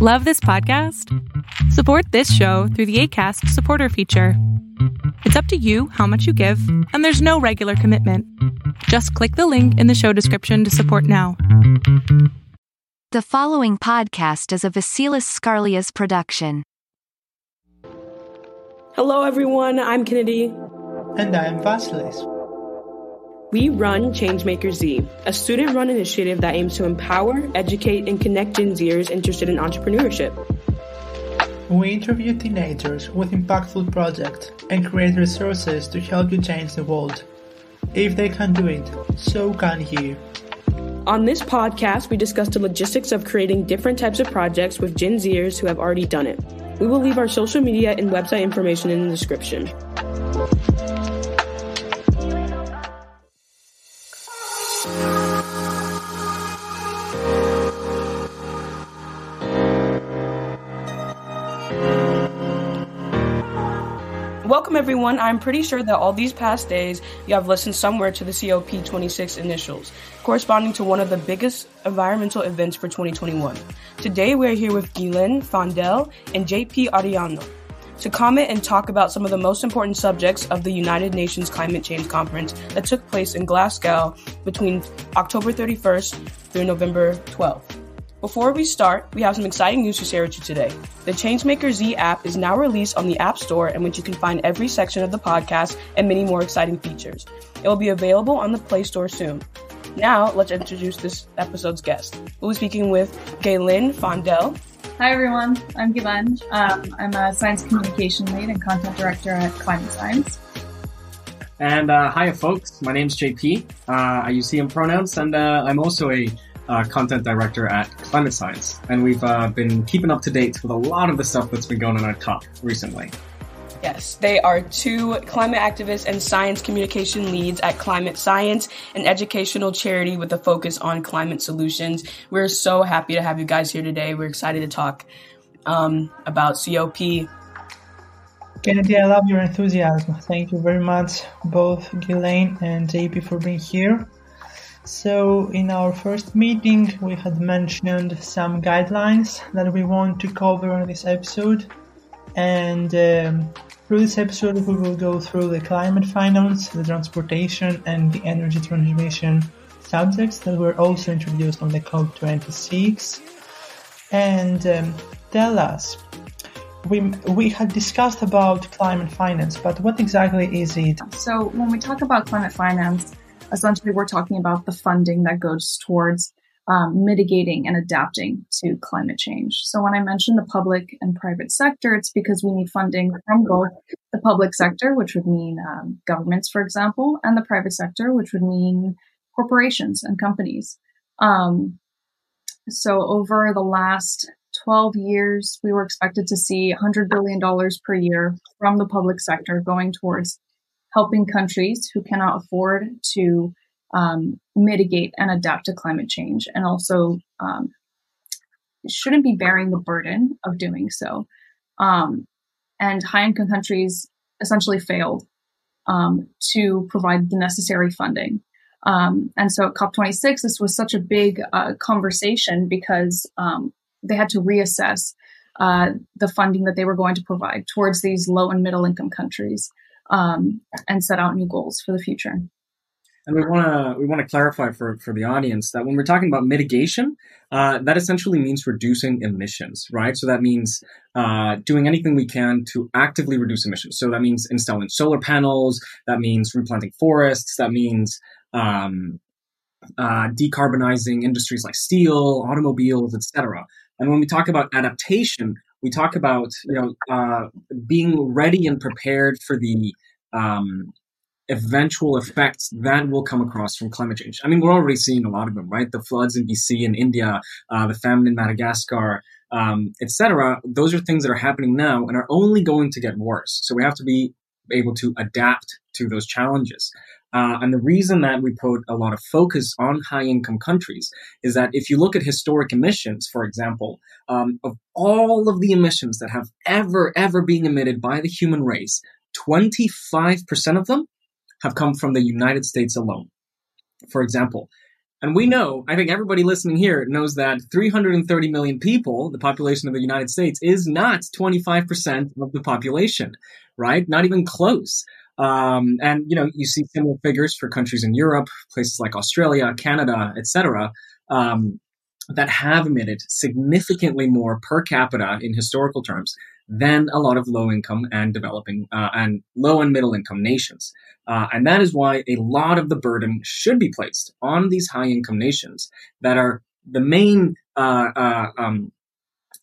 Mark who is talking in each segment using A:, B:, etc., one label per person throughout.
A: Love this podcast? Support this show through the ACAST supporter feature. It's up to you how much you give, and there's no regular commitment. Just click the link in the show description to support now.
B: The following podcast is a Vasilis Skarleas production.
C: Hello, everyone. I'm Kennedy.
D: And I'm Vasilis.
C: We run Changemaker Z, a student run initiative that aims to empower, educate, and connect Gen Zers interested in entrepreneurship.
D: We interview teenagers with impactful projects and create resources to help you change the world. If they can do it, so can you.
C: On this podcast, we discuss the logistics of creating different types of projects with Gen Zers who have already done it. We will leave our social media and website information in the description. Welcome, everyone. I'm pretty sure that all these past days you have listened somewhere to the COP26 initials, corresponding to one of the biggest environmental events for 2021. Today, we're here with Ghislaine Fandel and JP Arellano to comment and talk about some of the most important subjects of the United Nations Climate Change Conference that took place in Glasgow between October 31st through November 12th. Before we start, we have some exciting news to share with you today. The Changemaker Z app is now released on the App Store, in which you can find every section of the podcast and many more exciting features. It will be available on the Play Store soon. Now, let's introduce this episode's guest. We'll be speaking with Ghislaine Fandel.
E: Hi, everyone. I'm Ghislaine. Um, I'm a science communication lead and content director at Climate Science.
F: And uh, hi, folks. My name's JP. Uh, I use him pronouns, and uh, I'm also a uh, content director at Climate Science, and we've uh, been keeping up to date with a lot of the stuff that's been going on at COP recently.
C: Yes, they are two climate activists and science communication leads at Climate Science, an educational charity with a focus on climate solutions. We're so happy to have you guys here today. We're excited to talk um, about COP.
D: Kennedy, I love your enthusiasm. Thank you very much, both Ghislaine and JP, for being here. So in our first meeting, we had mentioned some guidelines that we want to cover in this episode. And um, through this episode, we will go through the climate finance, the transportation, and the energy transmission subjects that were also introduced on the COP26. And um, tell us, we, we had discussed about climate finance, but what exactly is it?
E: So when we talk about climate finance, essentially we're talking about the funding that goes towards um, mitigating and adapting to climate change. So when I mention the public and private sector, it's because we need funding from both the public sector, which would mean um, governments, for example, and the private sector, which would mean corporations and companies. Um, so over the last 12 years, we were expected to see $100 billion per year from the public sector going towards helping countries who cannot afford to um, mitigate and adapt to climate change and also um, shouldn't be bearing the burden of doing so. Um, and high income countries essentially failed um, to provide the necessary funding. Um, and so at COP26, this was such a big uh, conversation because um, they had to reassess uh, the funding that they were going to provide towards these low and middle income countries um, and set out new goals for the future.
F: And we want to we want to clarify for for the audience that when we're talking about mitigation, uh, that essentially means reducing emissions, right? So that means uh, doing anything we can to actively reduce emissions. So that means installing solar panels. That means replanting forests. That means um, uh, decarbonizing industries like steel, automobiles, etc. And when we talk about adaptation, we talk about you know uh, being ready and prepared for the um, eventual effects that will come across from climate change. I mean, we're already seeing a lot of them, right? The floods in BC and India, uh, the famine in Madagascar, um, etc. Those are things that are happening now and are only going to get worse. So we have to be able to adapt to those challenges. Uh, and the reason that we put a lot of focus on high income countries is that if you look at historic emissions, for example, um, of all of the emissions that have ever, ever been emitted by the human race, 25% of them have come from the United States alone. For example, And we know, I think everybody listening here knows that 330 million people, the population of the United States, is not 25% of the population, right? Not even close. Um, and you know, you see similar figures for countries in Europe, places like Australia, Canada, etc., um, that have emitted significantly more per capita in historical terms than a lot of low income and developing uh, and low and middle income nations. Uh, and that is why a lot of the burden should be placed on these high income nations that are the main uh, uh um,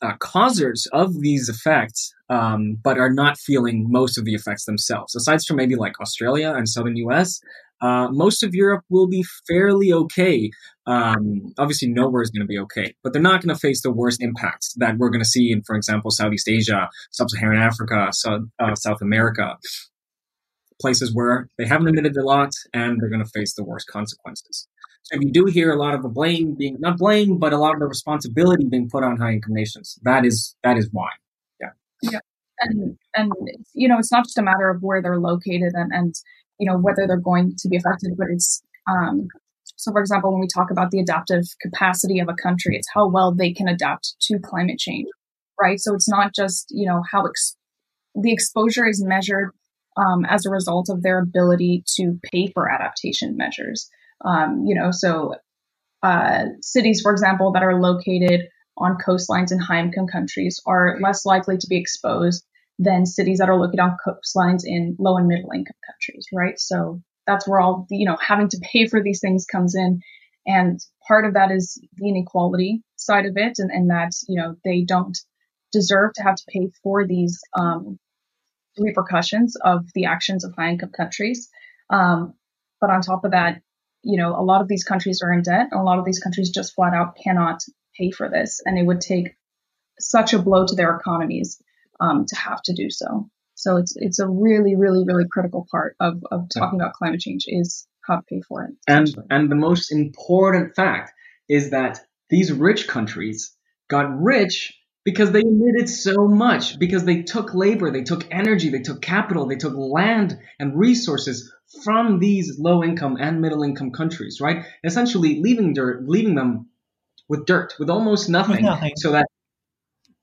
F: uh, causers of these effects, um, but are not feeling most of the effects themselves. Aside from maybe like Australia and southern US, uh, most of Europe will be fairly okay. Um, obviously, nowhere is going to be okay, but they're not going to face the worst impacts that we're going to see in, for example, Southeast Asia, Sub-Saharan Africa, South, uh, South America, places where they haven't emitted a lot and they're going to face the worst consequences. So if you do hear a lot of the blame being not blame, but a lot of the responsibility being put on high income nations, that is that is why. Yeah.
E: Yeah. And and you know, it's not just a matter of where they're located and, and you know whether they're going to be affected, but it's um so for example, when we talk about the adaptive capacity of a country, it's how well they can adapt to climate change. Right. So it's not just, you know, how ex- the exposure is measured um, as a result of their ability to pay for adaptation measures. Um, you know, so uh, cities, for example, that are located on coastlines in high income countries are less likely to be exposed than cities that are located on coastlines in low and middle income countries, right? So that's where all the, you know, having to pay for these things comes in. And part of that is the inequality side of it, and, and that, you know, they don't deserve to have to pay for these um, repercussions of the actions of high income countries. Um, but on top of that, you know, a lot of these countries are in debt. And a lot of these countries just flat out cannot pay for this. And it would take such a blow to their economies um, to have to do so. So it's it's a really, really, really critical part of, of talking about climate change is how to pay for it.
F: And and the most important fact is that these rich countries got rich because they emitted so much, because they took labor, they took energy, they took capital, they took land and resources from these low income and middle income countries, right? Essentially leaving dirt, leaving them with dirt, with almost nothing, nothing. so that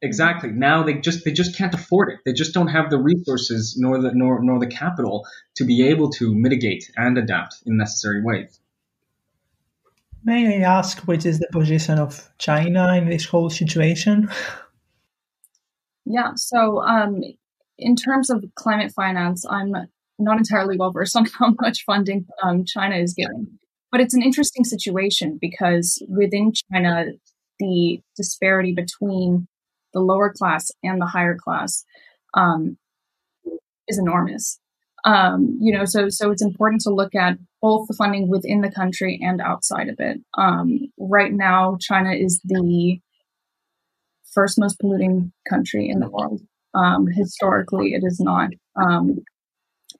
F: exactly now they just they just can't afford it. They just don't have the resources nor the nor nor the capital to be able to mitigate and adapt in necessary ways.
D: May I ask which is the position of China in this whole situation?
E: Yeah, so um, in terms of climate finance, I'm not entirely well versed on how much funding um, China is giving. But it's an interesting situation because within China, the disparity between the lower class and the higher class um, is enormous. Um, you know, so so it's important to look at both the funding within the country and outside of it. Um, right now, China is the first most polluting country in the world. Um, historically, it is not. Um,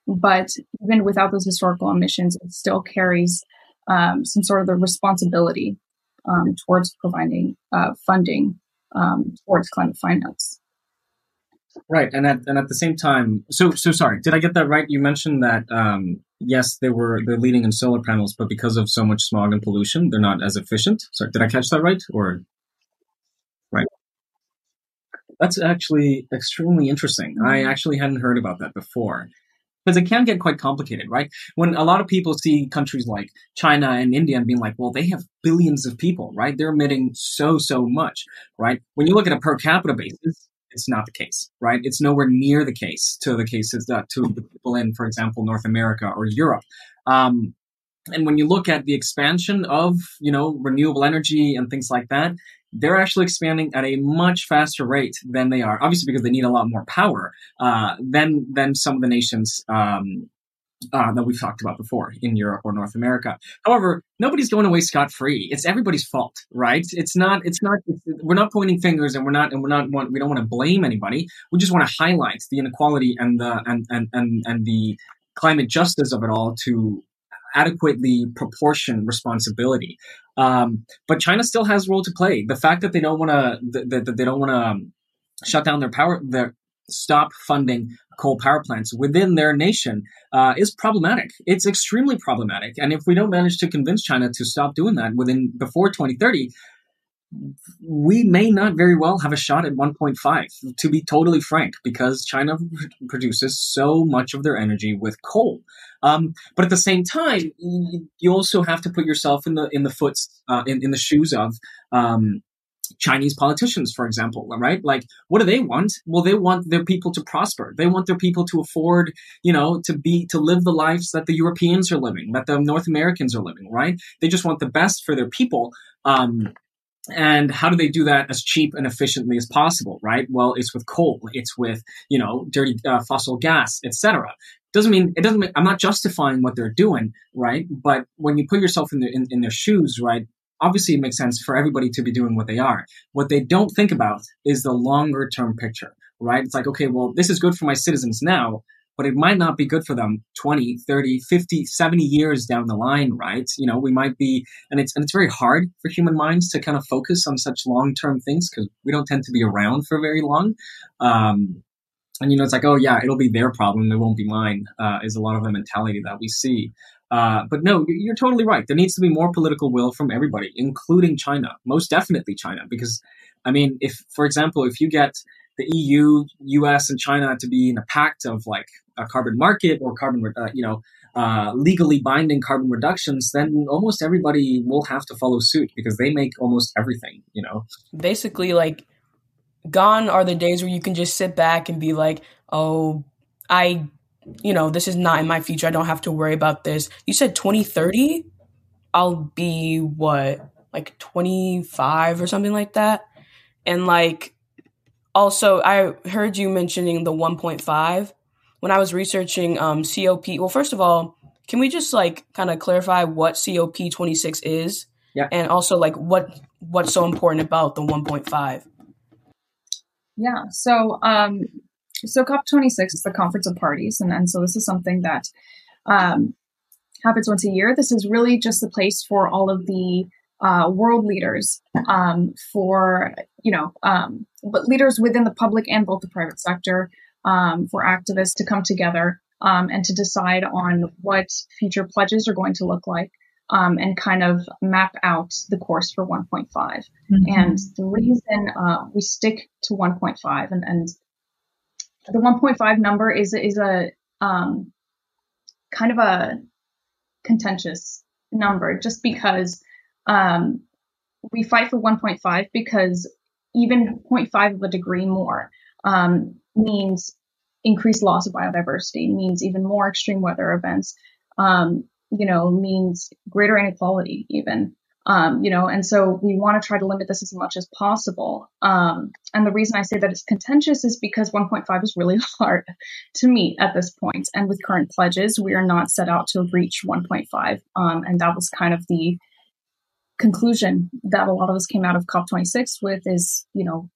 E: but even without those historical emissions, it still carries um, some sort of the responsibility towards providing uh, funding um, towards climate finance.
F: Right, and at and at the same time, so so sorry, did I get that right? You mentioned that um, yes, they were they're leading in solar panels, but because of so much smog and pollution, they're not as efficient. Sorry, did I catch that right? Or right? That's actually extremely interesting. I mm-hmm. actually hadn't heard about that before because it can get quite complicated, right? When a lot of people see countries like China and India and being like, well, they have billions of people, right? They're emitting so, so much, right? When you look at a per capita basis, it's not the case, right? It's nowhere near the case to the cases that to the people in, for example, North America or Europe. Um, and when you look at the expansion of, you know, renewable energy and things like that, they're actually expanding at a much faster rate than they are, obviously because they need a lot more power uh, than than some of the nations um, uh, that we've talked about before in Europe or North America. However, nobody's going away scot free. It's everybody's fault, right? It's not. It's not. It's, we're not pointing fingers, and we're not. And we're not. Want, we don't want to blame anybody. We just want to highlight the inequality and the and and and and the climate justice of it all to adequately proportion responsibility. Um, but China still has a role to play. The fact that they don't want to that, that they don't want to um, shut down their power their stop funding coal power plants within their nation uh, is problematic. It's extremely problematic. And if we don't manage to convince China to stop doing that within before 2030, we may not very well have a shot at 1.5, to be totally frank, because China produces so much of their energy with coal. Um, but at the same time, you also have to put yourself in the in the foot uh, in, in the shoes of um, Chinese politicians, for example, right? Like, what do they want? Well, they want their people to prosper. They want their people to afford, you know, to be, to live the lives that the Europeans are living, that the North Americans are living, right? They just want the best for their people. Um, and how do they do that as cheap and efficiently as possible right? Well it's with coal it's with you know dirty uh, fossil gas etc doesn't mean it doesn't mean i'm not justifying what they're doing right? But when you put yourself in in, in their shoes right obviously it makes sense for everybody to be doing what they are. What they don't think about is the longer term picture right? It's like okay well this is good for my citizens now but it might not be good for them 20 30 50 70 years down the line right you know we might be and it's and it's very hard for human minds to kind of focus on such long-term things because we don't tend to be around for very long um, and you know it's like oh yeah it'll be their problem it won't be mine uh, is a lot of the mentality that we see uh, but no, you're totally right. There needs to be more political will from everybody, including China. Most definitely China, because I mean, if, for example, if you get the EU, US, and China to be in a pact of like a carbon market or carbon, uh, you know, uh, legally binding carbon reductions, then almost everybody will have to follow suit because they make almost everything, you know.
C: Basically, like, gone are the days where you can just sit back and be like, oh, I, you know, this is not in my future. I don't have to worry about this. You said 2030? I'll be what, like 25 or something like that? And like, also, I heard you mentioning the 1.5 when I was researching um, COP. Well, first of all, can we just like kind of clarify what COP 26 is?
F: Yeah.
C: And also like what what's so important about the 1.5?
E: Yeah. So um so COP26 is the conference of parties and, and so this is something that um happens once a year. This is really just the place for all of the uh, world leaders um, for you know um, but leaders within the public and both the private sector um, for activists to come together um, and to decide on what future pledges are going to look like um, and kind of map out the course for 1.5 mm-hmm. and the reason uh, we stick to 1.5 and, and the 1.5 number is is a um, kind of a contentious number just because um, we fight for 1.5 because even 0.5 of a degree more um, means increased loss of biodiversity, means even more extreme weather events, um, you know, means greater inequality even. Um, you know, and so we want to try to limit this as much as possible. Um, and the reason I say that it's contentious is because 1.5 is really hard to meet at this point. And with current pledges, we are not set out to reach 1.5. Um, and that was kind of the conclusion that a lot of us came out of COP26 with is, you know,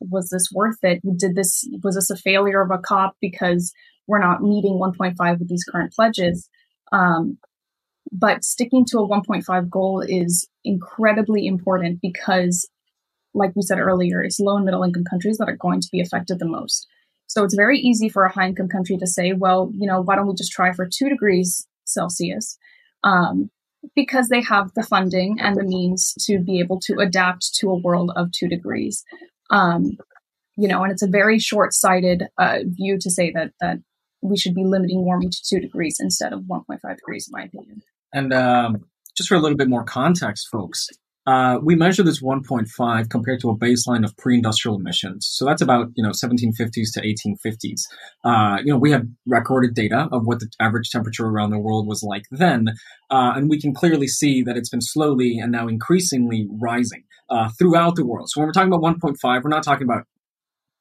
E: was this worth it? Did this, was this a failure of a COP because we're not meeting 1.5 with these current pledges? Um, but sticking to a 1.5 goal is incredibly important because, like we said earlier, it's low and middle income countries that are going to be affected the most. So it's very easy for a high income country to say, well, you know, why don't we just try for two degrees Celsius? Um, because they have the funding and the means to be able to adapt to a world of two degrees. Um, you know, and it's a very short-sighted uh, view to say that that we should be limiting warming to two degrees instead of 1.5 degrees, in my opinion.
F: And um, just for a little bit more context, folks, uh, we measure this 1.5 compared to a baseline of pre-industrial emissions. So that's about you know 1750s to 1850s. Uh, you know we have recorded data of what the average temperature around the world was like then, uh, and we can clearly see that it's been slowly and now increasingly rising uh, throughout the world. So when we're talking about 1.5, we're not talking about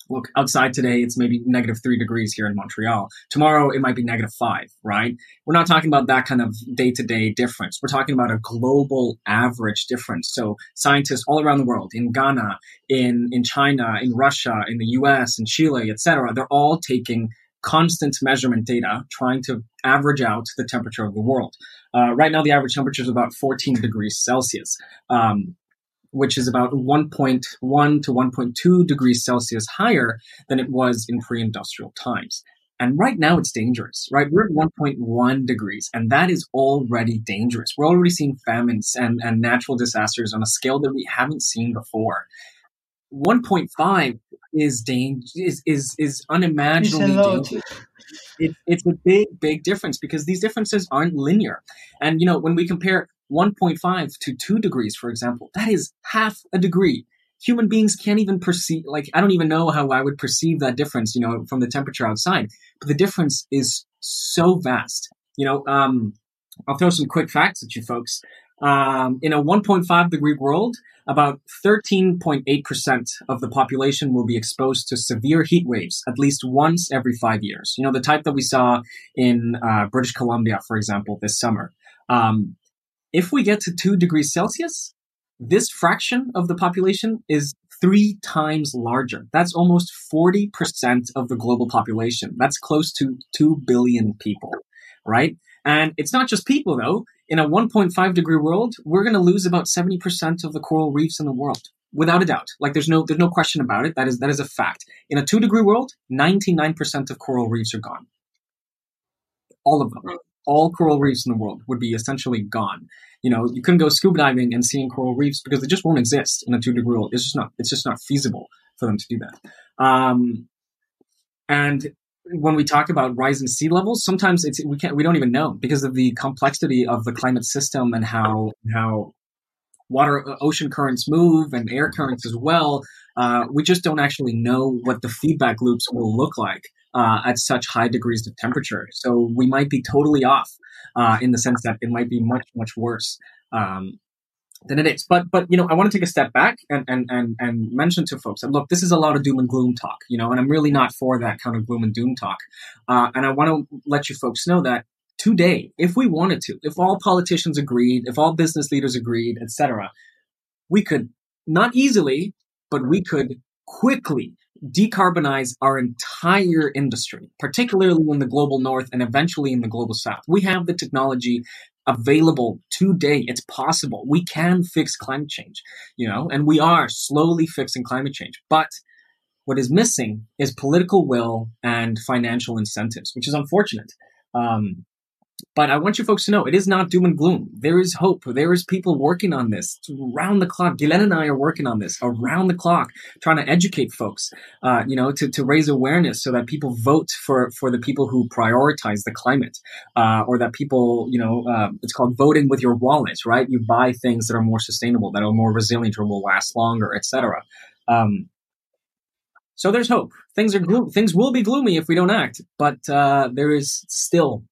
F: look, outside today, it's maybe negative three degrees here in Montreal. Tomorrow, it might be negative five, right? We're not talking about that kind of day to day difference. We're talking about a global average difference. So scientists all around the world, in Ghana, in, in China, in Russia, in the US, in Chile, etc., they're all taking constant measurement data trying to average out the temperature of the world. Uh, right now, the average temperature is about 14 degrees Celsius. Um, which is about 1.1 to 1.2 degrees Celsius higher than it was in pre-industrial times. And right now it's dangerous, right? We're at 1.1 degrees, and that is already dangerous. We're already seeing famines and, and natural disasters on a scale that we haven't seen before. 1.5 is dang- is is is unimaginably dangerous. It, it's a big big difference because these differences aren't linear. And you know, when we compare 1.5 to 2 degrees, for example, that is half a degree. Human beings can't even perceive like i don't even know how i would perceive that difference you know from the temperature outside but the difference is so vast. You know um, i'll throw some quick facts at you folks. Um, in a 1.5 degree world about 13.8% of the population will be exposed to severe heat waves at least once every five years. You know the type that we saw in uh, british columbia for example this summer. Um, if we get to 2 degrees celsius this fraction of the population is three times larger. That's almost 40% of the global population. That's close to 2 billion people, right? And it's not just people though. In a 1.5 degree world, we're going to lose about 70% of the coral reefs in the world. Without a doubt. Like there's no there's no question about it. That is that is a fact. In a 2 degree world, 99% of coral reefs are gone. All of them. Hmm. All coral reefs in the world would be essentially gone you know, you couldn't go scuba diving and seeing coral reefs because they just won't exist in a two degree world. It's just not, it's just not feasible for them to do that. Um, and when we talk about rising sea levels, sometimes it's, we can't, we don't even know because of the complexity of the climate system and how, how water, uh, ocean currents move and air currents as well. Uh, we just don't actually know what the feedback loops will look like uh, at such high degrees of temperature. So we might be totally off uh, in the sense that it might be much much worse um, than it is. But but you know I want to take a step back and and and and mention to folks that look this is a lot of doom and gloom talk, you know, and I'm really not for that kind of gloom and doom talk. Uh, and I want to let you folks know that today, if we wanted to, if all politicians agreed, if all business leaders agreed, etc., we could not easily, but we could quickly decarbonize our entire industry, particularly in the global north and eventually in the global south. We have the technology available today. It's possible. We can fix climate change, you know, and we are slowly fixing climate change. But what is missing is political will and financial incentives, which is unfortunate. Um, but I want you folks to know it is not doom and gloom. There is hope. There is people working on this around the clock. Ghislaine and I are working on this around the clock, trying to educate folks, uh, you know, to, to raise awareness so that people vote for, for the people who prioritize the climate, uh, or that people, you know, uh, it's called voting with your wallet, right? You buy things that are more sustainable, that are more resilient, or will last longer, etc. Um, so there's hope. Things are gloom. Things will be gloomy if we don't act, but uh, there is still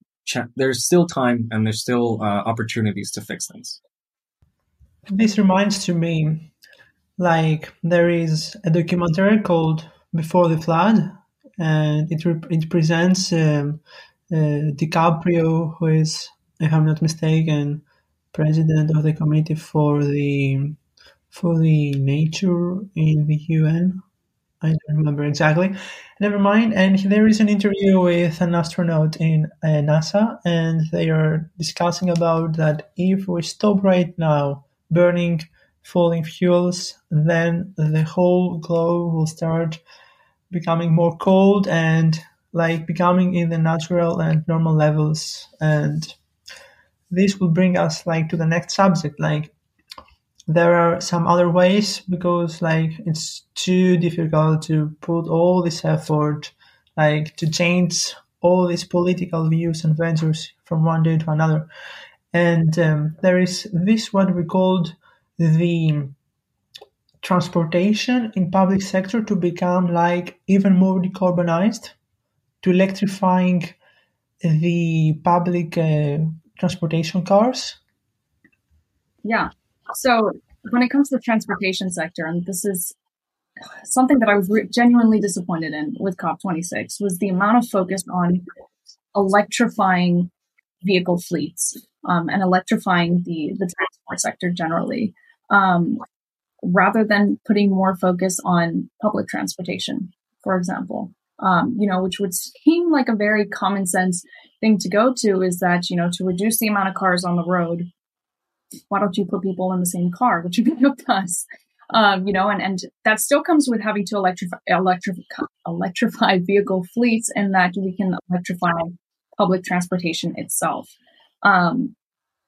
F: there's still time and there's still uh, opportunities to fix things.
D: This reminds to me, like there is a documentary called Before the Flood, and it it presents um, uh, DiCaprio, who is, if I'm not mistaken, president of the committee for the for the nature in the UN. I don't remember exactly. Never mind. And there is an interview with an astronaut in uh, NASA, and they are discussing about that if we stop right now burning fossil fuels, then the whole globe will start becoming more cold and like becoming in the natural and normal levels. And this will bring us like to the next subject, like there are some other ways because like it's too difficult to put all this effort like to change all these political views and ventures from one day to another. And um, there is this what we called the transportation in public sector to become like even more decarbonized to electrifying the public uh, transportation cars.
E: Yeah so when it comes to the transportation sector, and this is something that I was re- genuinely disappointed in with COP26 was the amount of focus on electrifying vehicle fleets um, and electrifying the the transport sector generally, um, rather than putting more focus on public transportation, for example. Um, you know, which would seem like a very common sense thing to go to is that you know to reduce the amount of cars on the road, why don't you put people in the same car? Which would be no us. Um, you know, and, and that still comes with having to electrify, electrify, electrify vehicle fleets and that we can electrify public transportation itself. Um,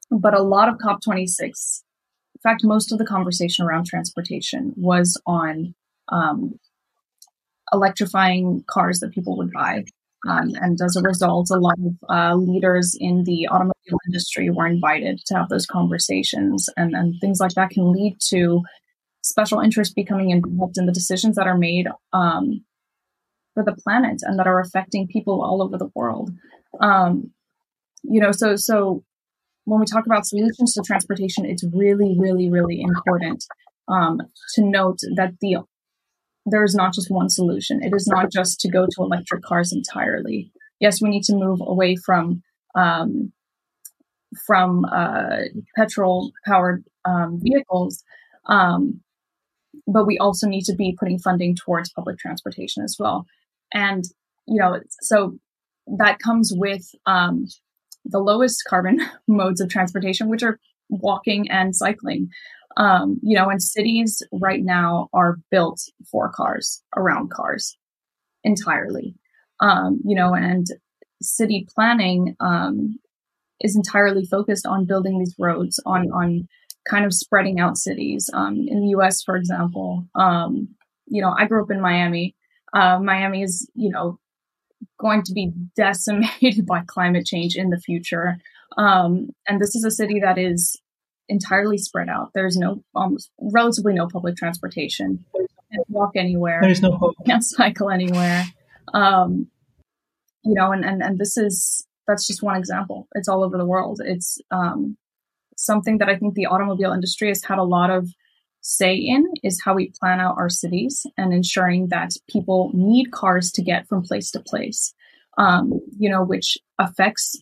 E: but a lot of COP26, in fact, most of the conversation around transportation was on um, electrifying cars that people would buy. Um, and as a result, a lot of uh, leaders in the automobile industry were invited to have those conversations, and, and things like that can lead to special interests becoming involved in the decisions that are made um, for the planet and that are affecting people all over the world. Um, you know, so so when we talk about solutions to transportation, it's really, really, really important um, to note that the there is not just one solution. It is not just to go to electric cars entirely. Yes, we need to move away from um, from uh, petrol powered um, vehicles, um, but we also need to be putting funding towards public transportation as well. And you know, so that comes with um, the lowest carbon modes of transportation, which are walking and cycling. Um, you know, and cities right now are built for cars, around cars entirely. Um, you know, and city planning um, is entirely focused on building these roads, on on kind of spreading out cities. Um, in the U.S., for example, um, you know, I grew up in Miami. Uh, Miami is, you know, going to be decimated by climate change in the future. Um, and this is a city that is entirely spread out. There's no almost relatively no public transportation. You can't walk anywhere.
D: There's no hope.
E: Can't cycle anywhere. Um, you know, and, and and this is that's just one example. It's all over the world. It's um, something that I think the automobile industry has had a lot of say in is how we plan out our cities and ensuring that people need cars to get from place to place. Um, you know, which affects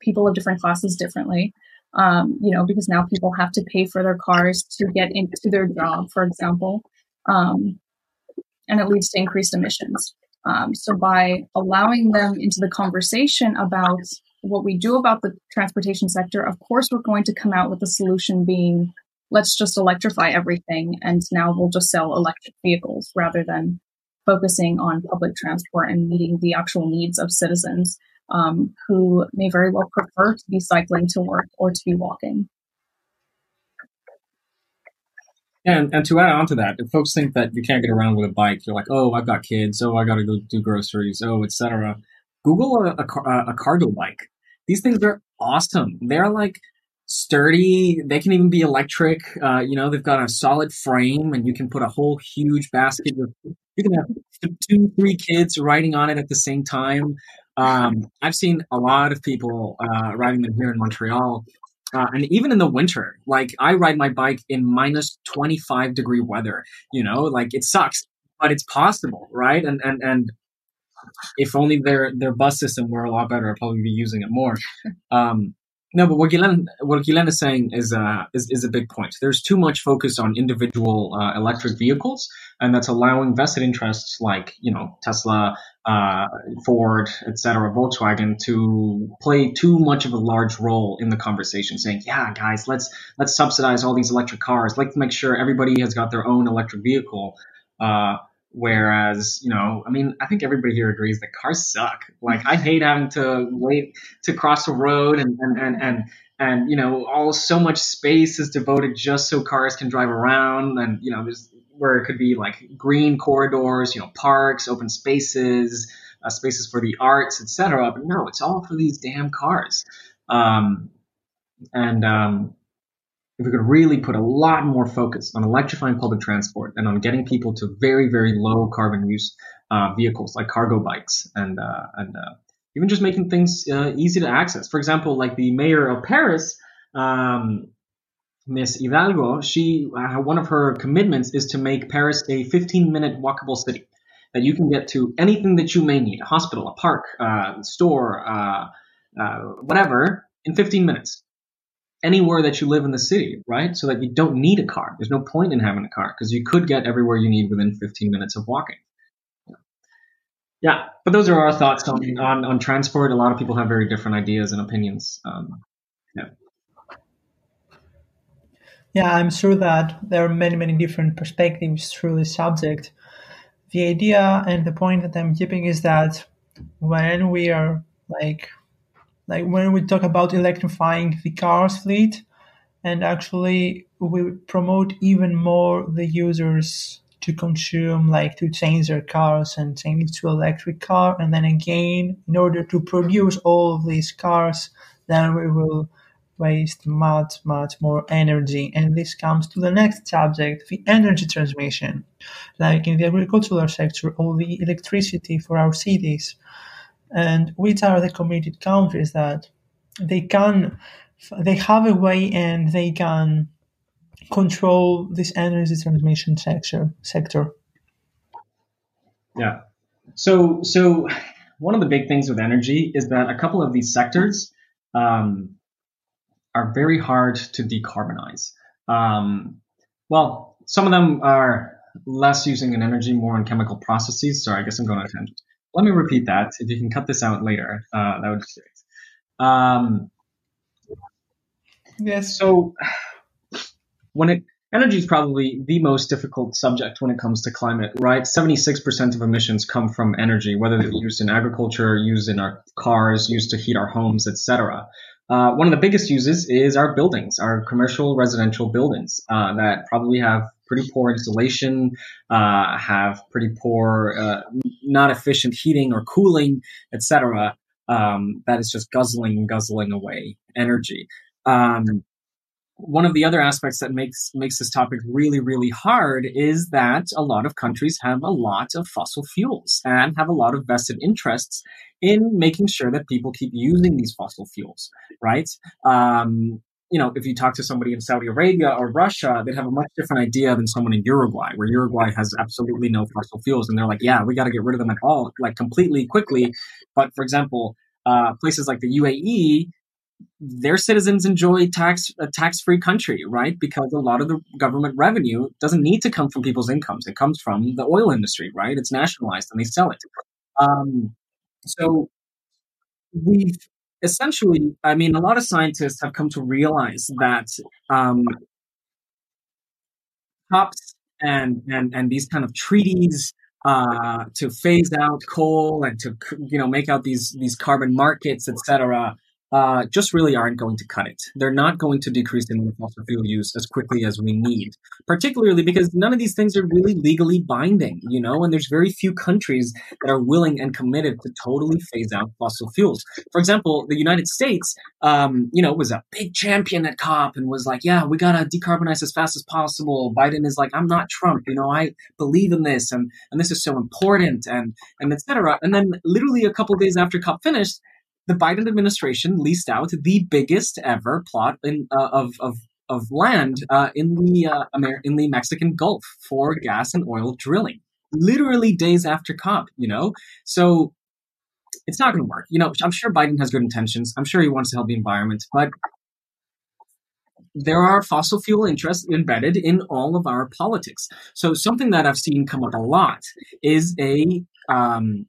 E: people of different classes differently um, you know, because now people have to pay for their cars to get into their job, for example, um, and it leads to increased emissions. Um, so by allowing them into the conversation about what we do about the transportation sector, of course, we're going to come out with a solution being let's just electrify everything, and now we'll just sell electric vehicles rather than focusing on public transport and meeting the actual needs of citizens um, who may very well prefer to be cycling to work or to be walking.
F: And, and to add on to that, if folks think that you can't get around with a bike, you're like, oh, I've got kids, oh, I got to go do groceries, oh, etc. Google a, a, a cargo bike. These things are awesome. They're like sturdy. They can even be electric. Uh, you know, they've got a solid frame, and you can put a whole huge basket. Of, you can have two, three kids riding on it at the same time. Um, I've seen a lot of people uh, riding them here in Montreal. Uh, and even in the winter, like I ride my bike in minus 25 degree weather, you know, like it sucks, but it's possible, right? And, and, and if only their, their bus system were a lot better, I'd probably be using it more. Um, no, but what Ghislaine, what Ghislaine is saying is, uh, is, is a big point. There's too much focus on individual uh, electric vehicles, and that's allowing vested interests like you know Tesla, uh, Ford, etc., Volkswagen to play too much of a large role in the conversation. Saying, "Yeah, guys, let's let's subsidize all these electric cars. Let's make sure everybody has got their own electric vehicle." Whereas, you know, I mean, I think everybody here agrees that cars suck. Like, I hate having to wait to cross a road and, and, and, and, and, you know, all so much space is devoted just so cars can drive around. And, you know, there's where it could be like green corridors, you know, parks, open spaces, uh, spaces for the arts, etc. But no, it's all for these damn cars. Um, and, um, if we could really put a lot more focus on electrifying public transport and on getting people to very, very low carbon use uh, vehicles like cargo bikes and uh, and uh, even just making things uh, easy to access. For example, like the mayor of Paris, um, Miss Hidalgo, she uh, one of her commitments is to make Paris a 15-minute walkable city that you can get to anything that you may need—a hospital, a park, uh, store, whatever—in 15 minutes anywhere that you live in the city, right? So that you don't need a car. There's no point in having a car because you could get everywhere you need within 15 minutes of walking. Yeah, but those are our thoughts on, on, on transport. A lot of people have very different ideas and opinions. Um, yeah.
D: Yeah, I'm sure that there are many, many different perspectives through this subject. The idea and the point that I'm keeping is that when we are like, like when we talk about electrifying the cars fleet, and actually we promote even more the users to consume, like to change their cars and change to electric car, and then again, in order to produce all of these cars, then we will waste much, much more energy. And this comes to the next subject, the energy transmission. Like in the agricultural sector, all the electricity for our cities. And which are the committed countries that they can, they have a way and they can control this energy transmission sector sector.
F: Yeah. So so one of the big things with energy is that a couple of these sectors um, are very hard to decarbonize. Um, well some of them are less using an energy more on chemical processes. Sorry i guess i'm going on a tangent let me repeat that if you can cut this out later uh, that would be great um,
D: yes
F: so when it energy is probably the most difficult subject when it comes to climate, right? 76% of emissions come from energy, whether they're used in agriculture, used in our cars, used to heat our homes, etc. Uh, one of the biggest uses is our buildings, our commercial residential buildings uh, that probably have pretty poor insulation, uh, have pretty poor, uh, not efficient heating or cooling, etc. Um, that is just guzzling, and guzzling away energy. Um, one of the other aspects that makes makes this topic really really hard is that a lot of countries have a lot of fossil fuels and have a lot of vested interests in making sure that people keep using these fossil fuels right um, you know if you talk to somebody in saudi arabia or russia they'd have a much different idea than someone in uruguay where uruguay has absolutely no fossil fuels and they're like yeah we got to get rid of them at all like completely quickly but for example uh, places like the uae their citizens enjoy tax a tax-free country, right? Because a lot of the government revenue doesn't need to come from people's incomes; it comes from the oil industry, right? It's nationalized and they sell it. Um, so we've essentially, I mean, a lot of scientists have come to realize that um, COPs and and and these kind of treaties uh, to phase out coal and to you know make out these these carbon markets, etc uh, just really aren't going to cut it. They're not going to decrease the amount of fossil fuel use as quickly as we need, particularly because none of these things are really legally binding, you know, and there's very few countries that are willing and committed to totally phase out fossil fuels. For example, the United States, um, you know, was a big champion at COP and was like, yeah, we got to decarbonize as fast as possible. Biden is like, I'm not Trump, you know, I believe in this and, and this is so important and, and etc. And then literally a couple days after COP finished, the Biden administration leased out the biggest ever plot in, uh, of, of of land uh, in the uh, Amer- in the Mexican Gulf for gas and oil drilling. Literally days after COP, you know. So it's not going to work. You know, I'm sure Biden has good intentions. I'm sure he wants to help the environment, but there are fossil fuel interests embedded in all of our politics. So something that I've seen come up a lot is a um,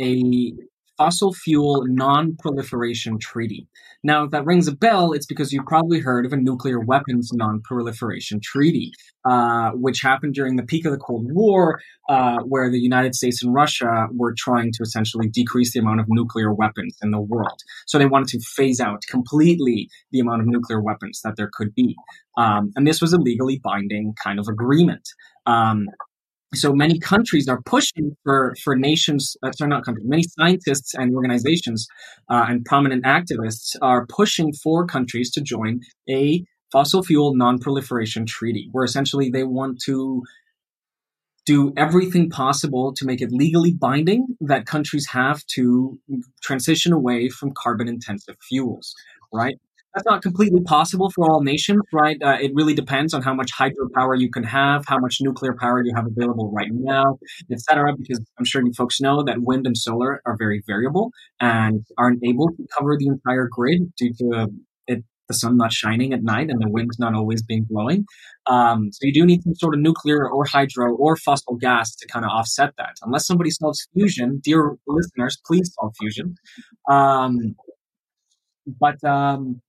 F: a Fossil Fuel Non-Proliferation Treaty. Now, if that rings a bell, it's because you've probably heard of a nuclear weapons non-proliferation treaty, uh, which happened during the peak of the Cold War, uh, where the United States and Russia were trying to essentially decrease the amount of nuclear weapons in the world. So they wanted to phase out completely the amount of nuclear weapons that there could be. Um, and this was a legally binding kind of agreement. Um, so many countries are pushing for for nations uh, sorry not countries many scientists and organizations uh, and prominent activists are pushing for countries to join a fossil fuel non-proliferation treaty where essentially they want to do everything possible to make it legally binding that countries have to transition away from carbon intensive fuels right that's not completely possible for all nations, right? Uh, it really depends on how much hydropower you can have, how much nuclear power you have available right now, etc. Because I'm sure you folks know that wind and solar are very variable and aren't able to cover the entire grid due to it, the sun not shining at night and the wind's not always being blowing. Um, so you do need some sort of nuclear or hydro or fossil gas to kind of offset that. Unless somebody solves fusion, dear listeners, please solve fusion. Um, but um,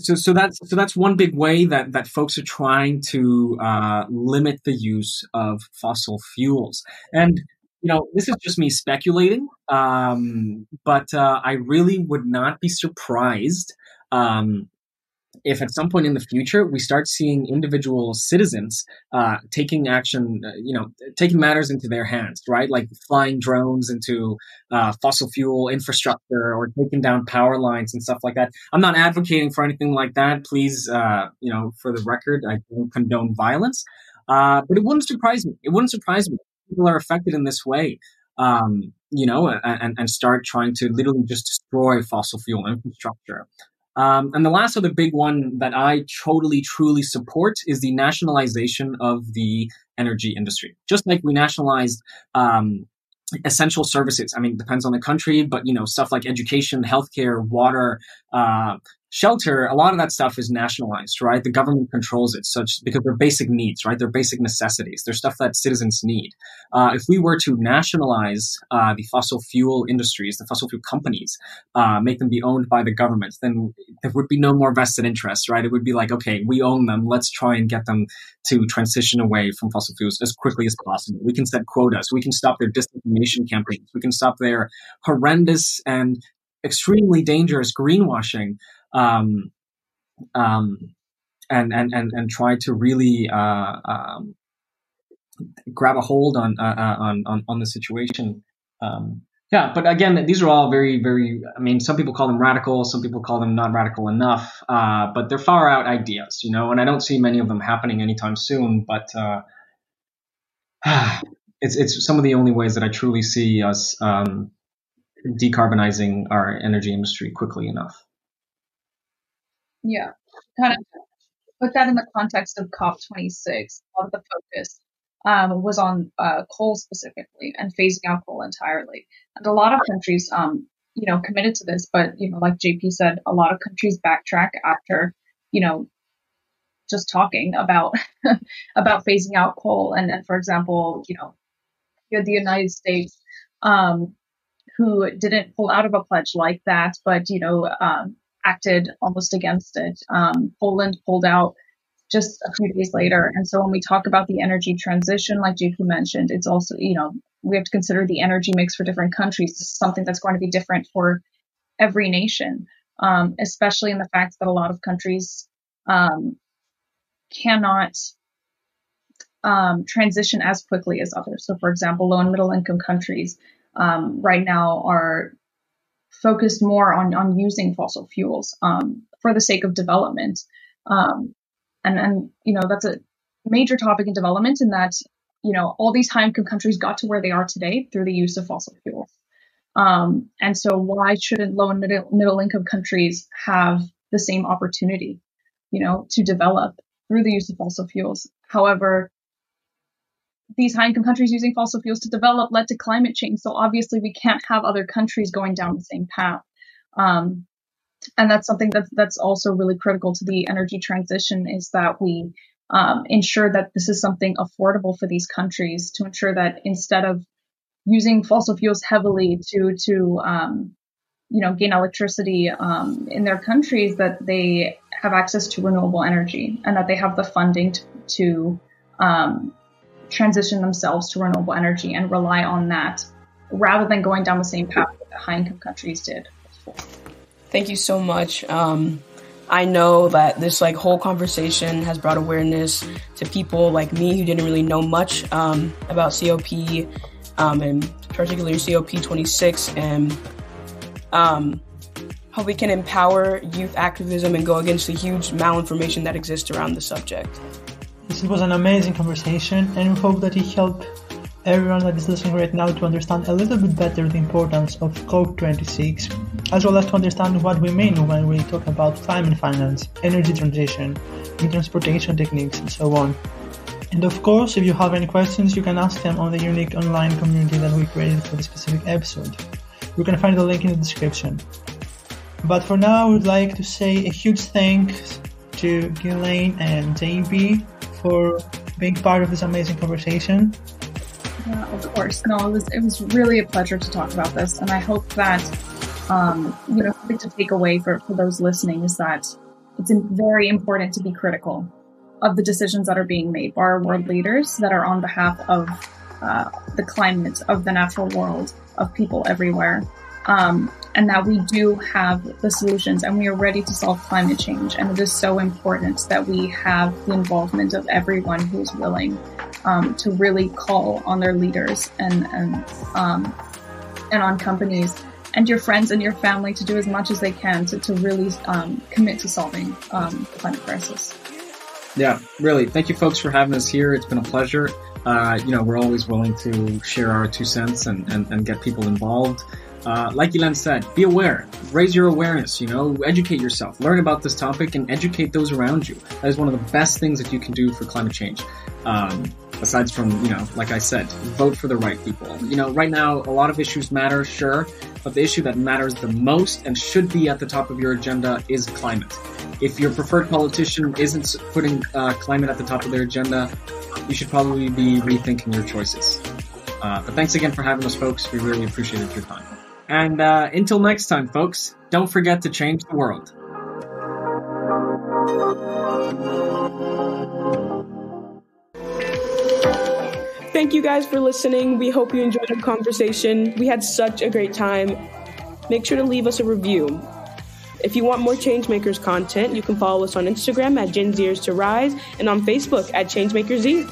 F: so so that's so that's one big way that that folks are trying to uh, limit the use of fossil fuels. And you know this is just me speculating um, but uh, i really would not be surprised um, if at some point in the future we start seeing individual citizens uh, taking action, uh, you know, taking matters into their hands, right? Like flying drones into uh, fossil fuel infrastructure or taking down power lines and stuff like that. I'm not advocating for anything like that. Please, uh, you know, for the record, I don't condone violence. Uh, but it wouldn't surprise me. It wouldn't surprise me. People are affected in this way. Um, you know, and, and start trying to literally just destroy fossil fuel infrastructure. Um, and the last other big one that I totally, truly support is the nationalization of the energy industry. Just like we nationalized um, essential services. I mean, depends on the country, but you know, stuff like education, healthcare, water, uh, shelter, a lot of that stuff is nationalized, right? The government controls it such because they're basic needs, right? They're basic necessities. They're stuff that citizens need. Uh, if we were to nationalize uh, the fossil fuel industries, the fossil fuel companies, uh, make them be owned by the government, then there would be no more vested interests, right? It would be like, okay, we own them. Let's try and get them to transition away from fossil fuels as quickly as possible. We can set quotas. We can stop their disinformation campaigns. We can stop their horrendous and extremely dangerous greenwashing um, um, and, and, and, and try to really uh, um, grab a hold on, uh, uh, on, on, on the situation. Um, yeah, but again, these are all very, very. I mean, some people call them radical, some people call them not radical enough, uh, but they're far out ideas, you know. And I don't see many of them happening anytime soon. But uh, it's it's some of the only ways that I truly see us um, decarbonizing our energy industry quickly enough.
E: Yeah, kind of put that in the context of COP26. A lot of the focus um, was on uh, coal specifically and phasing out coal entirely. And a lot of countries, um, you know, committed to this, but you know, like JP said, a lot of countries backtrack after, you know, just talking about about phasing out coal. And, and for example, you know, you had the United States um, who didn't pull out of a pledge like that, but you know, um, acted almost against it. Um, Poland pulled out just a few days later. And so when we talk about the energy transition, like JP mentioned, it's also, you know, we have to consider the energy mix for different countries. This is something that's going to be different for every nation, um, especially in the fact that a lot of countries um, cannot um, transition as quickly as others. So, for example, low and middle income countries um, right now are focused more on on using fossil fuels um, for the sake of development. Um, and and you know that's a major topic in development in that you know all these high income countries got to where they are today through the use of fossil fuels. Um, and so why shouldn't low and middle, middle income countries have the same opportunity, you know, to develop through the use of fossil fuels? However, these high income countries using fossil fuels to develop led to climate change. So obviously, we can't have other countries going down the same path. Um, and that's something that that's also really critical to the energy transition is that we um, ensure that this is something affordable for these countries to ensure that instead of using fossil fuels heavily to to um, you know gain electricity um, in their countries that they have access to renewable energy and that they have the funding to, to um, transition themselves to renewable energy and rely on that rather than going down the same path that high income countries did before.
C: Thank you so much. Um, I know that this like whole conversation has brought awareness to people like me who didn't really know much um, about COP um, and particularly COP26 and um, how we can empower youth activism and go against the huge malinformation that exists around the subject.
D: This was an amazing conversation, and we hope that it helped everyone that is listening right now to understand a little bit better the importance of COP26, as well as to understand what we mean when we talk about climate finance, energy transition, new transportation techniques, and so on. And of course, if you have any questions, you can ask them on the unique online community that we created for this specific episode. You can find the link in the description. But for now, I would like to say a huge thanks to Ghislaine and JP for being part of this amazing conversation.
E: Yeah, of course. No, it was it was really a pleasure to talk about this, and I hope that um, you know something to take away for for those listening is that it's very important to be critical of the decisions that are being made by our world leaders that are on behalf of uh, the climate, of the natural world, of people everywhere. Um, and that we do have the solutions and we are ready to solve climate change. And it is so important that we have the involvement of everyone who is willing um, to really call on their leaders and and um, and on companies and your friends and your family to do as much as they can to, to really um, commit to solving um, the climate crisis.
F: Yeah, really. Thank you folks for having us here. It's been a pleasure. Uh, you know, we're always willing to share our two cents and, and, and get people involved. Uh, like Elen said, be aware, raise your awareness, you know, educate yourself, learn about this topic and educate those around you. That is one of the best things that you can do for climate change. Um, aside from, you know, like I said, vote for the right people. You know, right now, a lot of issues matter, sure, but the issue that matters the most and should be at the top of your agenda is climate. If your preferred politician isn't putting uh, climate at the top of their agenda, you should probably be rethinking your choices. Uh, but thanks again for having us, folks. We really appreciated your time. And uh, until next time, folks, don't forget to change the world.
C: Thank you guys for listening. We hope you enjoyed our conversation. We had such a great time. Make sure to leave us a review. If you want more ChangemakerZ content, you can follow us on Instagram at Gen Zers to Rise and on Facebook at ChangemakerZ.